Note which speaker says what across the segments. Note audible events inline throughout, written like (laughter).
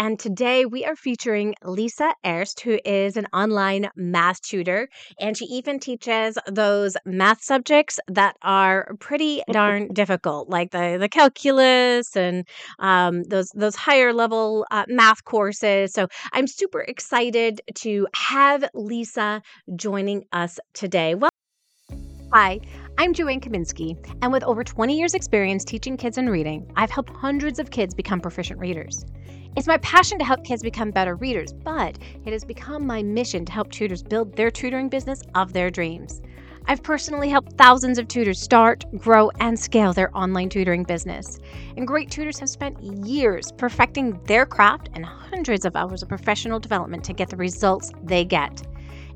Speaker 1: And today we are featuring Lisa Ayerst, who is an online math tutor. And she even teaches those math subjects that are pretty darn (laughs) difficult, like the, the calculus and um, those, those higher level uh, math courses. So I'm super excited to have Lisa joining us today. Well, Hi, I'm Joanne Kaminsky, and with over 20 years' experience teaching kids and reading, I've helped hundreds of kids become proficient readers. It's my passion to help kids become better readers, but it has become my mission to help tutors build their tutoring business of their dreams. I've personally helped thousands of tutors start, grow, and scale their online tutoring business. And great tutors have spent years perfecting their craft and hundreds of hours of professional development to get the results they get.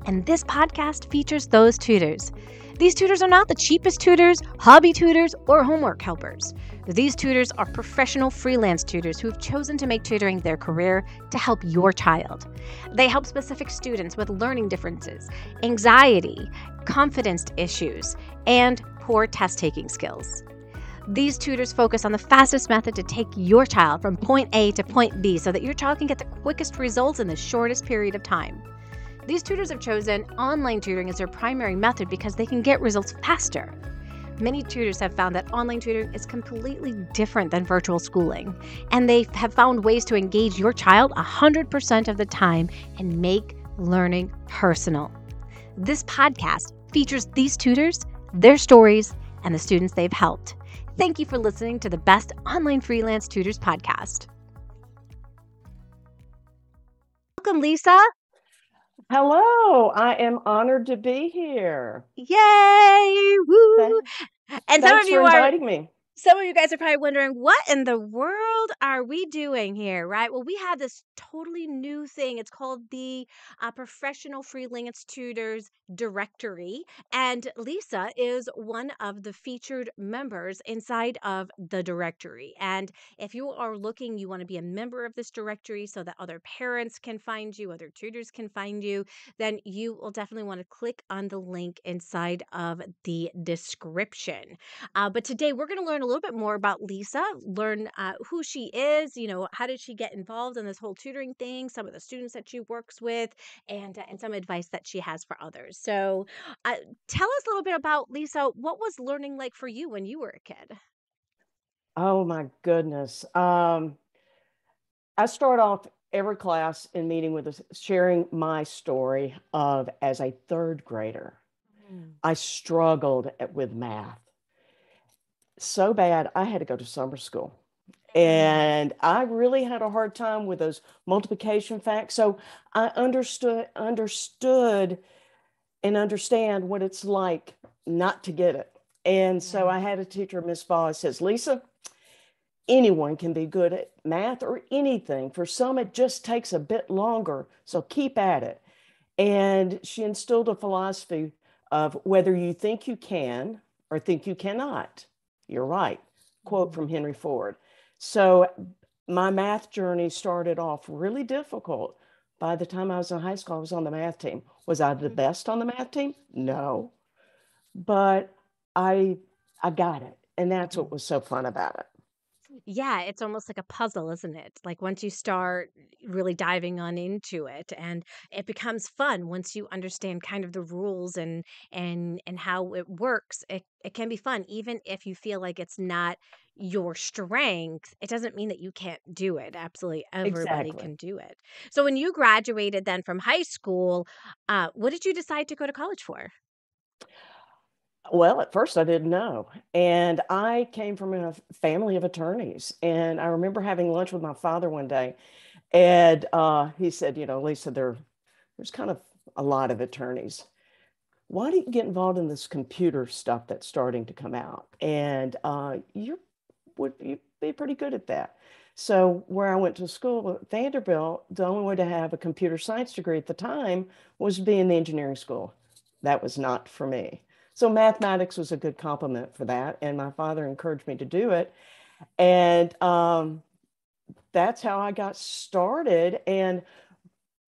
Speaker 1: And this podcast features those tutors. These tutors are not the cheapest tutors, hobby tutors, or homework helpers. These tutors are professional freelance tutors who have chosen to make tutoring their career to help your child. They help specific students with learning differences, anxiety, confidence issues, and poor test taking skills. These tutors focus on the fastest method to take your child from point A to point B so that your child can get the quickest results in the shortest period of time. These tutors have chosen online tutoring as their primary method because they can get results faster. Many tutors have found that online tutoring is completely different than virtual schooling, and they have found ways to engage your child 100% of the time and make learning personal. This podcast features these tutors, their stories, and the students they've helped. Thank you for listening to the Best Online Freelance Tutors podcast. Welcome, Lisa.
Speaker 2: Hello, I am honored to be here.
Speaker 1: Yay! Woo! And some of you
Speaker 2: for
Speaker 1: are
Speaker 2: inviting me.
Speaker 1: some of you guys are probably wondering what in the world are we doing here right well we have this totally new thing it's called the uh, professional freelance tutors directory and lisa is one of the featured members inside of the directory and if you are looking you want to be a member of this directory so that other parents can find you other tutors can find you then you will definitely want to click on the link inside of the description. Uh, but today we're going to learn a little bit more about Lisa, learn uh, who she is, you know, how did she get involved in this whole tutoring thing, some of the students that she works with, and uh, and some advice that she has for others. So, uh, tell us a little bit about Lisa. What was learning like for you when you were a kid?
Speaker 2: Oh my goodness. Um, I start off every class in meeting with us sharing my story of as a third grader.
Speaker 1: Mm.
Speaker 2: I struggled at- with math so bad I had to go to summer school. And I really had a hard time with those multiplication facts. So I understood understood and understand what it's like not to get it. And so I had a teacher, Miss Ball, says, Lisa, anyone can be good at math or anything. For some, it just takes a bit longer. So keep at it. And she instilled a philosophy of whether you think you can or think you cannot. You're right. Quote
Speaker 1: Mhm.
Speaker 2: from Henry Ford. So my math journey started off really difficult. By the time I was in high school, I was on the math team. Was I the
Speaker 1: Mhm.
Speaker 2: best on the math team? No. But I I got it. And that's what
Speaker 1: Mhm.
Speaker 2: was so fun about it.
Speaker 1: Yeah, it's almost like a puzzle, isn't it? Like once you start really diving on into it and it becomes fun once you understand kind of the rules and and and how it works. It it can be fun even if you feel like it's not your strength. It doesn't mean that you can't do it. Absolutely everybody
Speaker 2: Exactly.
Speaker 1: can do it. So when you graduated then from high school, uh what did you decide to go to college for?
Speaker 2: Well, at first I didn't know. And I came from a family of attorneys. And I remember having lunch with my father one day. And uh, he said, You know, Lisa, there, there's kind of a lot of attorneys. Why don't you get involved in this computer stuff that's starting to come out? And uh, you would be pretty good at that. So, where I went to school at Vanderbilt, the only way to have a computer science degree at the time was to be in the engineering school. That was not for me. So, mathematics was a good complement for that. And my father encouraged me to do it. And um, that's how I got started. And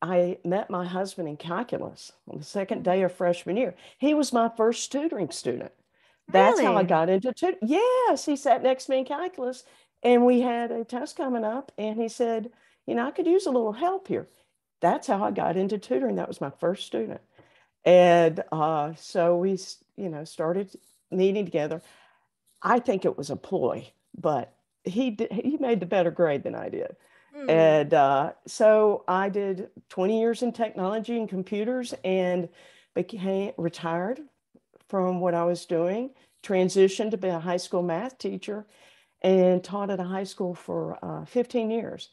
Speaker 2: I met my husband in calculus on the second day of freshman year. He was my first tutoring student. That's how I got into tutoring. Yes, he sat next to me in calculus, and we had a test coming up, and he said, you know, I could use a little help here. That's how I got into tutoring. That was my first student. And uh, so we, you know, started meeting together. I think it was a ploy, but he did, he made the better grade than I did. Mm. And uh, so I did 20 years in technology and computers and became retired from what I was doing, transitioned to be a high school math teacher and taught at a high school for uh, 15 years.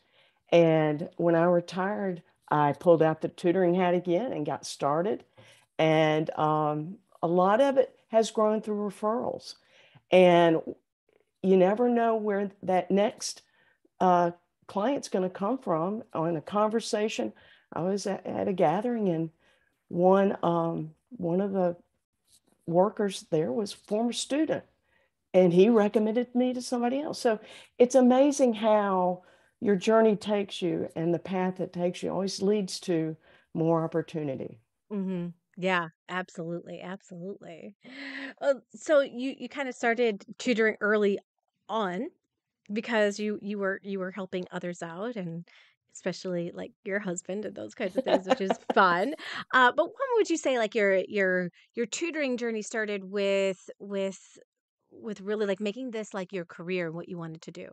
Speaker 2: And when I retired, I pulled out the tutoring hat again and got started. And um, a lot of it has grown through referrals. And you never know where that next uh, client's going to come from on a conversation. I was at, at a gathering and one um, one of the workers there was former student and he recommended me to somebody else. So it's amazing how your journey takes you and the path it takes you always leads to more opportunity.
Speaker 1: Mm-hmm. Yeah, absolutely, absolutely. Uh, so you you kind of started tutoring early on because you you were you were helping others out and especially like your husband and those kinds of things, which is (laughs) fun. Uh, but when would you say like your your your tutoring journey started with with with really like making this like your career and what you wanted to do?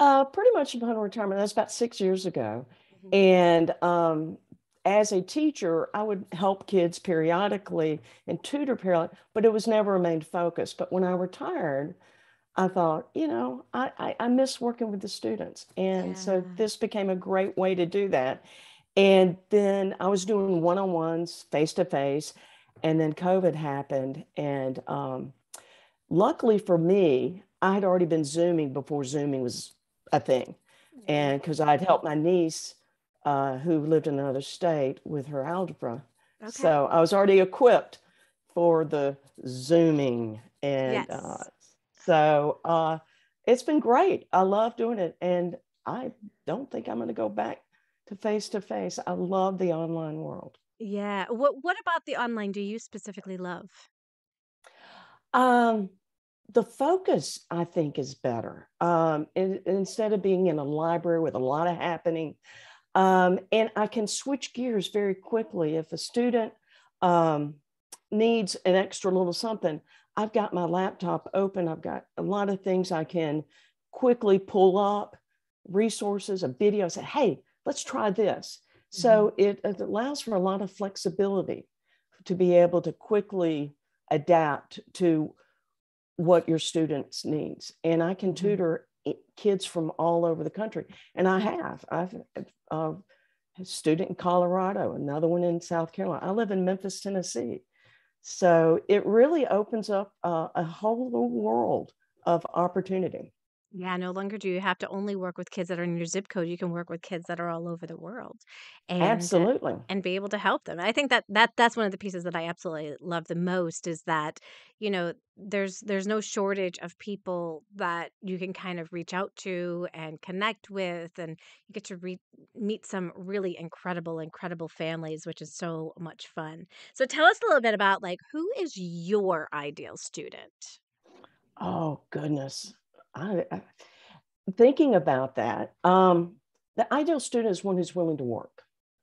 Speaker 2: Uh, pretty much upon retirement. That's about six years ago. Mm-hmm. And um, as a teacher, I would help kids periodically and tutor periodically, but it was never a main focus. But when I retired, I thought, you know, I, I, I miss working with the students. And yeah. so this became a great way to do that. And then I was doing one on ones, face to face. And then COVID happened. And um, luckily for me, I had already been Zooming before Zooming was a thing. And because I'd helped my niece uh, who lived in another state with her algebra. Okay. So I was already equipped for the Zooming. And yes. uh, so uh, it's been great. I love doing it. And I don't think I'm going to go back to face to face. I love the online world.
Speaker 1: Yeah. What What about the online do you specifically love?
Speaker 2: Um, the focus, I think, is better. Um, in, instead of being in a library with a lot of happening, um, and I can switch gears very quickly. If a student um, needs an extra little something, I've got my laptop open. I've got a lot of things I can quickly pull up, resources, a video, say, hey, let's try this. Mm-hmm. So it, it allows for a lot of flexibility to be able to quickly adapt to what your students needs. And I can mm-hmm. tutor kids from all over the country. And I have. I've uh, a student in Colorado, another one in South Carolina. I live in Memphis, Tennessee. So it really opens up uh, a whole world of opportunity.
Speaker 1: Yeah, no longer do you have to only work with kids that are in your zip code. You can work with kids that are all over the world, and uh,
Speaker 2: Absolutely.
Speaker 1: and be able to help them. I think that that that's one of the pieces that I absolutely love the most is that you know there's there's no shortage of people that you can kind of reach out to and connect with, and you get to re- meet some really incredible, incredible families, which is so much fun. So tell us a little bit about like who is your ideal student?
Speaker 2: Oh, goodness. I, I, thinking about that, um, the ideal student is one who's willing to work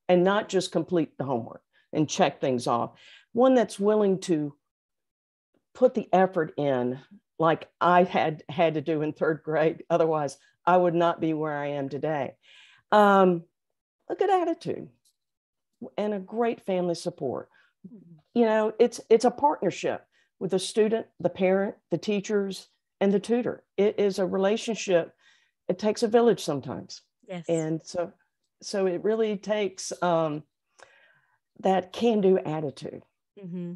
Speaker 2: and not just complete the homework and check things off. One that's willing to put the effort in, like I had had to do in third grade. Otherwise, I would not be where I am today. Um, a good attitude and a great family support. Mm-hmm. You know, it's it's a partnership with the student, the parent, the teachers, and the tutor. It is a relationship. It takes a village sometimes.
Speaker 1: Yes.
Speaker 2: And so, so it really takes um, that can-do attitude.
Speaker 1: Mm-hmm.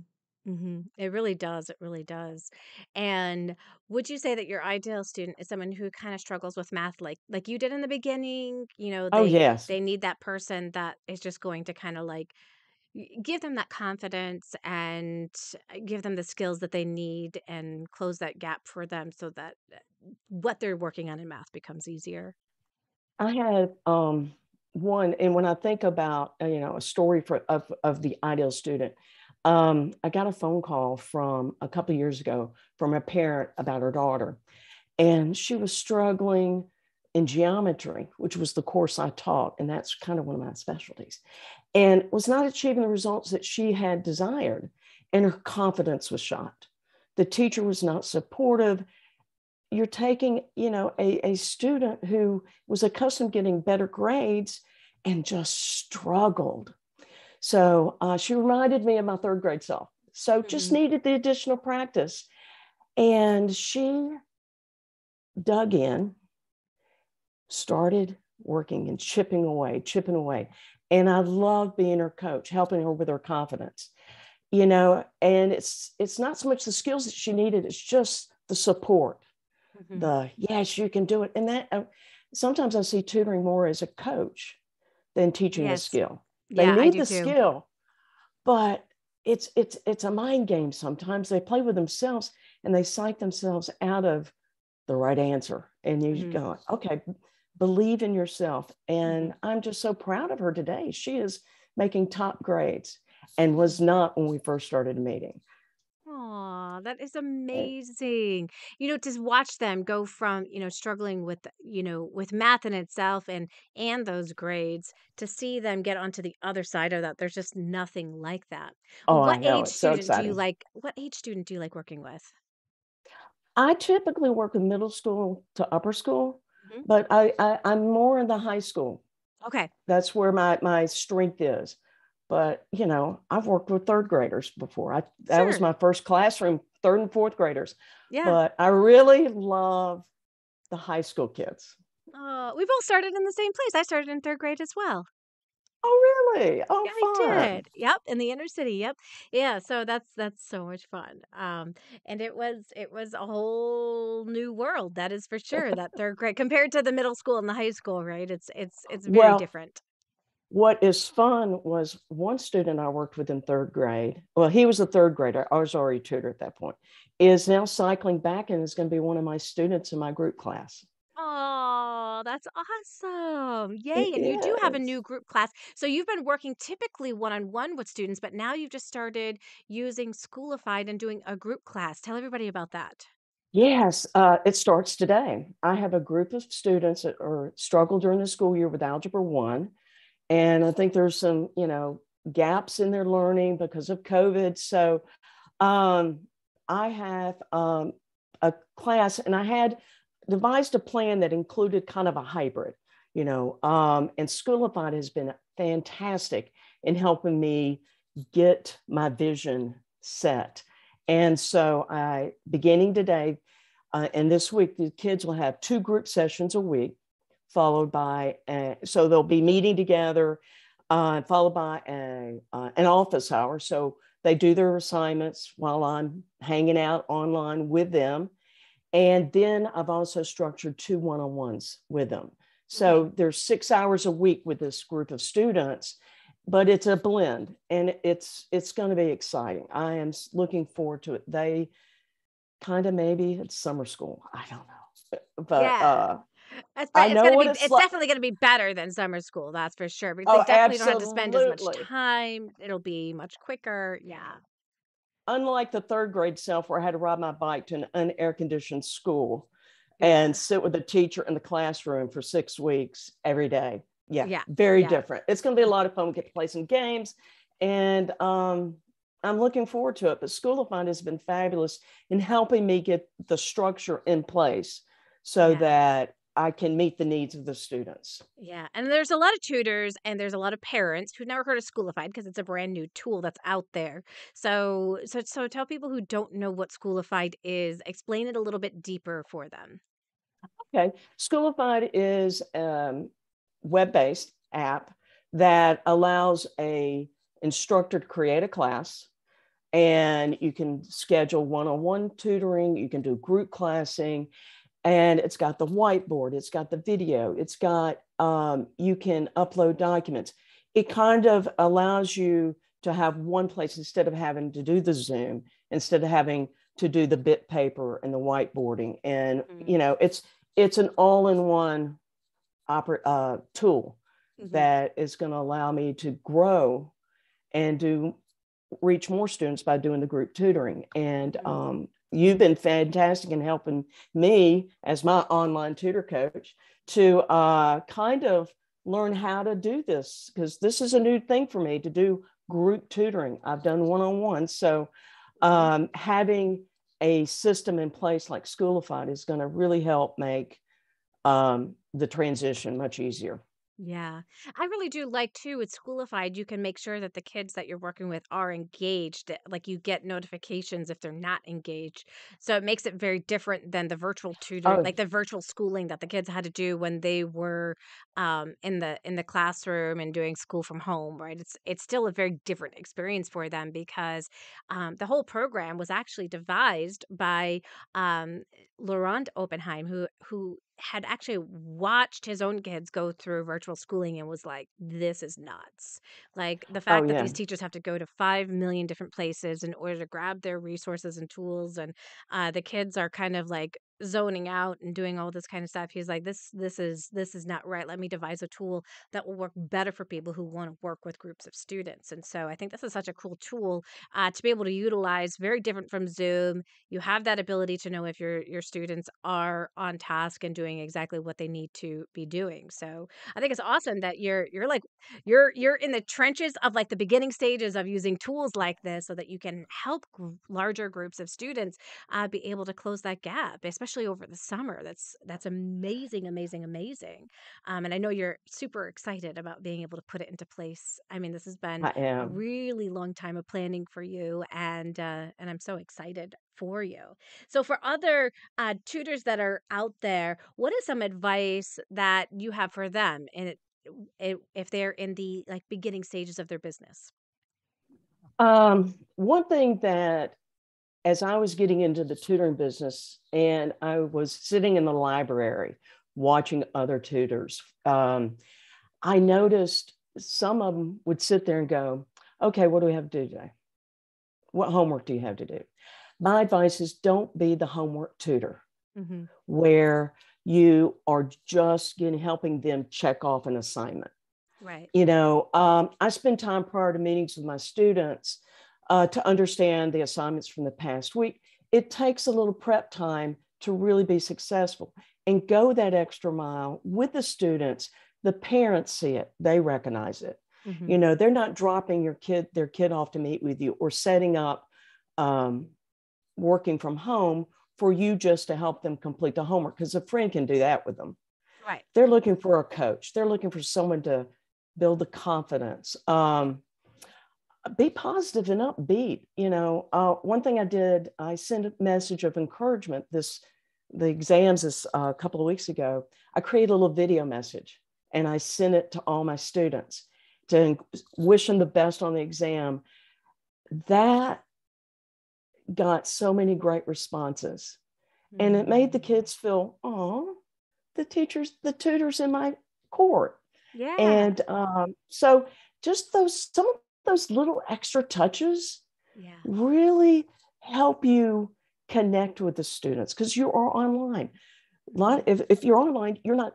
Speaker 1: Mm-hmm. It really does. It really does. And would you say that your ideal student is someone who kind of struggles with math, like like you did in the beginning? You know,
Speaker 2: oh
Speaker 1: they
Speaker 2: yes,
Speaker 1: they need that person that is just going to kind of like give them that confidence and uh, give them the skills that they need and close that gap for them so that uh, what they're working on in math becomes easier.
Speaker 2: I had um, one, and when I think about uh, you know a story for of of the ideal student, um, I got a phone call from a couple years ago from a parent about her daughter, and she was struggling in geometry, which was the course I taught, and that's kind of one of my specialties, and was not achieving the results that she had desired. And her confidence was shot. The teacher was not supportive. You're taking, you know, a, a student who was accustomed getting better grades and just struggled. So uh, she reminded me of my third grade self. So just mm-hmm. needed the additional practice. And she dug in started working and chipping away, chipping away. And I love being her coach, helping her with her confidence. You know, and it's it's not so much the skills that she needed, it's just the support. Mm-hmm. The yes, you can do it. And that uh, sometimes I see tutoring more as a coach than teaching yes. a skill. They yeah, need the too. skill, but it's it's it's a mind game sometimes. They play with themselves and they psych themselves out of the right answer. And you mm-hmm. go, okay, believe in yourself. And mm-hmm. I'm just so proud of her today. She is making top grades and was not when we first started meeting.
Speaker 1: Oh, that is amazing. You know, to watch them go from, you know, struggling with, you know, with math in itself and and those grades to see them get onto the other side of that. There's just nothing like that.
Speaker 2: Oh, I
Speaker 1: What
Speaker 2: know.
Speaker 1: age
Speaker 2: It's so
Speaker 1: student do you like? What age student do you like working with?
Speaker 2: I typically work with middle school to upper school,
Speaker 1: hmm
Speaker 2: but I, I I'm more in the high school.
Speaker 1: Okay.
Speaker 2: That's where my my strength is. But you know, I've worked with third graders before. I that was my first classroom, third and fourth graders.
Speaker 1: Yeah.
Speaker 2: But I really love the high school kids.
Speaker 1: Uh, we both started in the same place. I started in third grade as well.
Speaker 2: Oh, really? Oh,
Speaker 1: Yeah, I
Speaker 2: fun.
Speaker 1: did. Yep, in the inner city. Yep. Yeah, so that's that's so much fun. Um, and it was it was a whole new world, that is for sure, that third grade compared to the middle school and the high school, right? It's it's it's very
Speaker 2: Well,
Speaker 1: different.
Speaker 2: what is fun was one student I worked with in third grade. Well, he was a third grader. I was already tutor at that point. Is now cycling back and is going to be one of my students in my group class.
Speaker 1: Oh, that's awesome. Yay. And you do have a
Speaker 2: is.
Speaker 1: new group class. So you've been working typically one-on-one with students, but now you've just started using Schoolified and doing a group class. Tell everybody about that.
Speaker 2: Yes, uh, it starts today. I have a group of students that are struggle during the school year with Algebra 1. And I think there's some, you know, gaps in their learning because of COVID. So um, I have um, a class and I had devised a plan that included kind of a hybrid, you know, um, and Schoolified has been fantastic in helping me get my vision set. And so I, beginning today, uh, and this week, the kids will have two group sessions a week, followed by, a, so they'll be meeting together, uh, followed by a, uh, an office hour. So they do their assignments while I'm hanging out online with them. And then I've also structured two one on ones with them. So there's six hours a week with this group of students, but it's a blend and it's it's going to be exciting. I am looking forward to it. They kind of maybe it's summer school. I don't know. But
Speaker 1: Yeah.
Speaker 2: uh,
Speaker 1: It's,
Speaker 2: I
Speaker 1: it's
Speaker 2: know
Speaker 1: gonna be
Speaker 2: it's
Speaker 1: it's
Speaker 2: like.
Speaker 1: definitely gonna be better than summer school, that's for sure. Because they
Speaker 2: Oh,
Speaker 1: definitely don't have to spend as much time. It'll be much quicker. Yeah.
Speaker 2: Unlike the third grade self, where I had to ride my bike to an unair conditioned school and sit with a teacher in the classroom for six weeks every day. Yeah,
Speaker 1: Yeah.
Speaker 2: very
Speaker 1: Yeah.
Speaker 2: different. It's going to be a lot of fun. We get to play some games, and um, I'm looking forward to it. But School of Mind has been fabulous in helping me get the structure in place so
Speaker 1: Yeah.
Speaker 2: that I can meet the needs of the students.
Speaker 1: Yeah, and there's a lot of tutors and there's a lot of parents who've never heard of Schoolified because it's a brand new tool that's out there. So, so, so tell people who don't know what Schoolified is, explain it a little bit deeper for them.
Speaker 2: Okay, Schoolified is a web-based app that allows a instructor to create a class and you can schedule one-on-one tutoring, you can do group classing, and it's got the whiteboard, it's got the video, it's got um, you can upload documents. It kind of allows you to have one place instead of having to do the Zoom, instead of having to do the bit paper and the whiteboarding. And
Speaker 1: Mhm.
Speaker 2: you know, it's it's an all-in-one oper- uh, tool
Speaker 1: Mhm.
Speaker 2: that is going to allow me to grow and do reach more students by doing the group tutoring. And
Speaker 1: Mhm.
Speaker 2: um, you've been fantastic in helping me as my online tutor coach to uh, kind of learn how to do this because this is a new thing for me to do group tutoring. I've done one on one. So um, having a system in place like Schoolified is going to really help make um, the transition much easier.
Speaker 1: Yeah. I really do like too with Schoolified, you can make sure that the kids that you're working with are engaged. that, Like you get notifications if they're not engaged. So it makes it very different than the virtual tutoring,
Speaker 2: Oh,
Speaker 1: like the virtual schooling that the kids had to do when they were um in the in the classroom and doing school from home, right? It's it's still a very different experience for them because um the whole program was actually devised by um Laurent Oppenheim, who who had actually watched his own kids go through virtual schooling and was like, "This is nuts." Like the
Speaker 2: oh
Speaker 1: fact that
Speaker 2: yeah.
Speaker 1: these teachers have to go to five million different places in order to grab their resources and tools, and uh, the kids are kind of like zoning out and doing all this kind of stuff. He's like, "This this is this is not right. Let me devise a tool that will work better for people who want to work with groups of students." And so I think this is such a cool tool uh, to be able to utilize, very different from Zoom you have that ability to know if your your students are on task and doing exactly what they need to be doing. So I think it's awesome that you're you're like you're you're in the trenches of like the beginning stages of using tools like this so that you can help larger groups of students uh, be able to close that gap, especially over the summer. That's that's amazing, amazing, amazing. Um, and I know you're super excited about being able to put it into place. I mean, this has been
Speaker 2: I
Speaker 1: a
Speaker 2: am.
Speaker 1: really long time of planning for you and uh, and I'm so excited for you. So for other uh, tutors that are out there, what is some advice that you have for them in it, it if they're in the like beginning stages of their business?
Speaker 2: Um, one thing that as I was getting into the tutoring business and I was sitting in the library watching other tutors, um, I noticed some of them would sit there and go, okay, what do we have to do today? What homework do you have to do? My advice is don't be the homework tutor
Speaker 1: hmm
Speaker 2: where you are just getting helping them check off an assignment.
Speaker 1: Right.
Speaker 2: You know, um, I spend time prior to meetings with my students uh, to understand the assignments from the past week. It takes a little prep time to really be successful and go that extra mile with the students. The parents see it, they recognize it.
Speaker 1: hmm
Speaker 2: You know, they're not dropping your kid, their kid off to meet with you or setting up um, working from home for you just to help them complete the homework because a friend can do that with them.
Speaker 1: Right.
Speaker 2: They're looking for a coach. They're looking for someone to build the confidence. Um, be positive and upbeat. You know, uh, one thing I did, I sent a message of encouragement. This, the exams this uh, a couple of weeks ago. I created a little video message and I sent it to all my students to wish them the best on the exam. That got so many great responses, and it made the
Speaker 1: Mhm.
Speaker 2: kids feel, oh, the teachers, the tutors in my court
Speaker 1: Yeah.
Speaker 2: and um, so just those some of those little extra touches
Speaker 1: Yeah.
Speaker 2: really help you connect with the students because you are online. Lot if, if you're online, you're not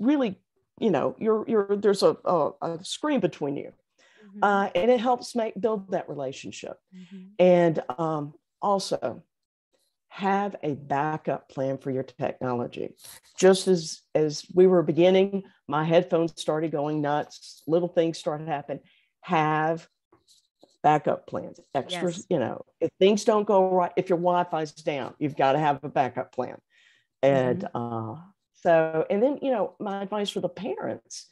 Speaker 2: really, you know, you're you're there's a, a, a screen between you.
Speaker 1: Mhm.
Speaker 2: Uh, and it helps make build that relationship.
Speaker 1: Mhm.
Speaker 2: And um, also have a backup plan for your technology. Just as as we were beginning, my headphones started going nuts, little things started happening. Have backup plans, extras,
Speaker 1: Yes.
Speaker 2: you know, if things don't go right, if your Wi-Fi's down, you've got to have a backup plan. And
Speaker 1: hmm
Speaker 2: uh, so, and then, you know, my advice for the parents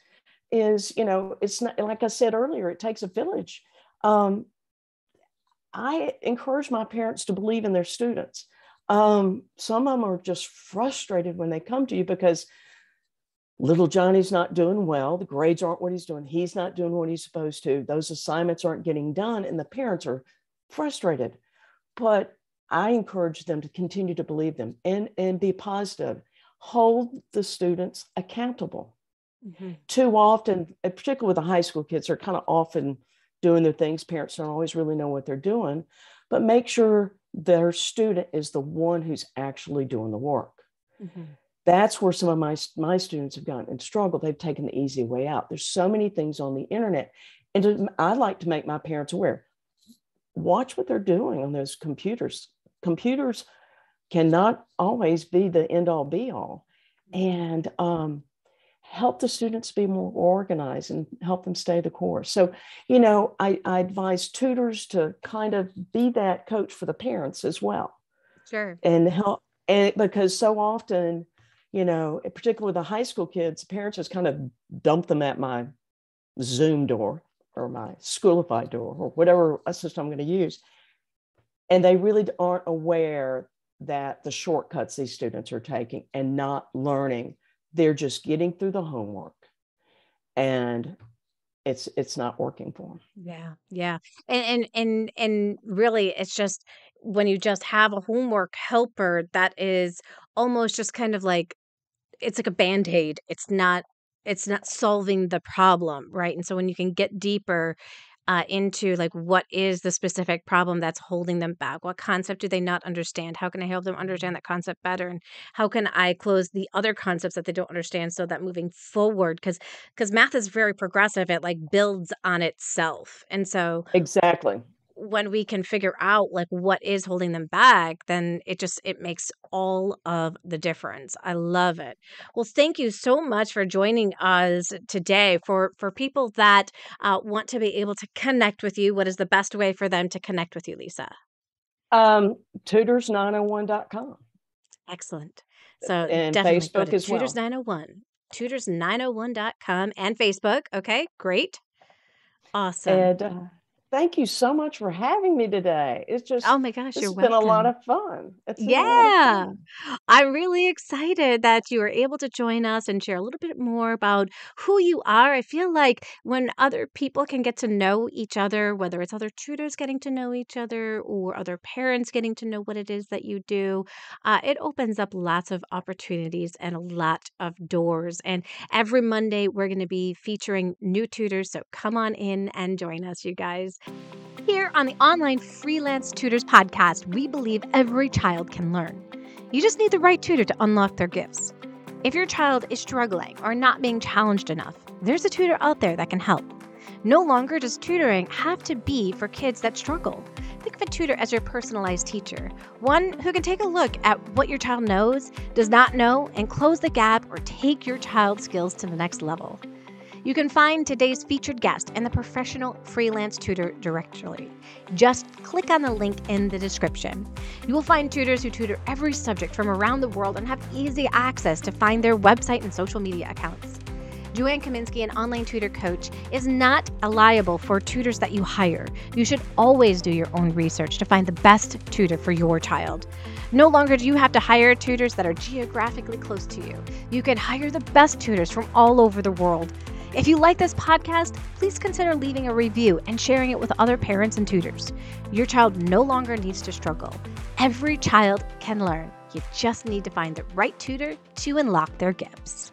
Speaker 2: is, you know, it's not like I said earlier, it takes a village. Um, I encourage my parents to believe in their students. Um, some of them are just frustrated when they come to you because little Johnny's not doing well. The grades aren't what he's doing. He's not doing what he's supposed to. Those assignments aren't getting done, and the parents are frustrated. But I encourage them to continue to believe them and, and be positive. Hold the students accountable.
Speaker 1: hmm
Speaker 2: Too often, particularly with the high school kids, they're kind of often doing their things. Parents don't always really know what they're doing, but make sure their student is the one who's actually doing the work
Speaker 1: hmm
Speaker 2: that's where some of my my students have gone and struggled they've taken the easy way out there's so many things on the internet and i like to make my parents aware watch what they're doing on those computers computers cannot always be the end all be all and um, help the students be more organized and help them stay the course. So, you know, I, I advise tutors to kind of be that coach for the parents as well.
Speaker 1: Sure.
Speaker 2: And help, and because so often, you know, eh, particularly the high school kids, parents just kind of dump them at my Zoom door or my Schoolify door or whatever system I'm going to use. And they really aren't aware that the shortcuts these students are taking and not learning. They're just getting through the homework. And it's it's not working for them
Speaker 1: yeah yeah. And and and, and really it's just when you just have a homework helper that is almost just kind of like it's like a band-aid it's not it's not solving the problem right? And so when you can get deeper uh, into like what is the specific problem that's holding them back? What concept do they not understand? How can i help them understand that concept better? And how can i close the other concepts that they don't understand so that moving forward because because math is very progressive it like builds on itself. And so
Speaker 2: exactly
Speaker 1: when we can figure out like what is holding them back then it just it makes all of the difference. I love it. Well thank you so much for joining us today for for people that uh, want to be able to connect with you. What is the best way for them to connect with you lisa?
Speaker 2: Um tutors901.com
Speaker 1: excellent. So
Speaker 2: and
Speaker 1: definitely
Speaker 2: facebook as
Speaker 1: tutors901
Speaker 2: well
Speaker 1: 901 tutors901.com and facebook. Okay great. Awesome.
Speaker 2: And uh, Thank you so much for having me today. It's just
Speaker 1: Oh my gosh, you're
Speaker 2: been a lot of fun. It's been a lot of
Speaker 1: Yeah.
Speaker 2: fun.
Speaker 1: I'm really excited that you were able to join us and share a little bit more about who you are. I feel like when other people can get to know each other, whether it's other tutors getting to know each other or other parents getting to know what it is that you do, uh, it opens up lots of opportunities and a lot of doors. And every Monday, we're going to be featuring new tutors. So come on in and join us, you guys. Here on the Online Freelance Tutors podcast, we believe every child can learn. You just need the right tutor to unlock their gifts. If your child is struggling or not being challenged enough, there's a tutor out there that can help. No longer does tutoring have to be for kids that struggle. Think of a tutor as your personalized teacher, one who can take a look at what your child knows, does not know, and close the gap or take your child's skills to the next level. You can find today's featured guest in the Professional Freelance Tutor directory. Just click on the link in the description. You will find tutors who tutor every subject from around the world and have easy access to find their website and social media accounts. Joanne Kaminsky, an online tutor coach, is not liable for tutors that you hire. You should always do your own research to find the best tutor for your child. No longer do you have to hire tutors that are geographically close to you. You can hire the best tutors from all over the world. If you like this podcast, please consider leaving a review and sharing it with other parents and tutors. Your child no longer needs to struggle. Every child can learn. You just need to find the right tutor to unlock their gifts.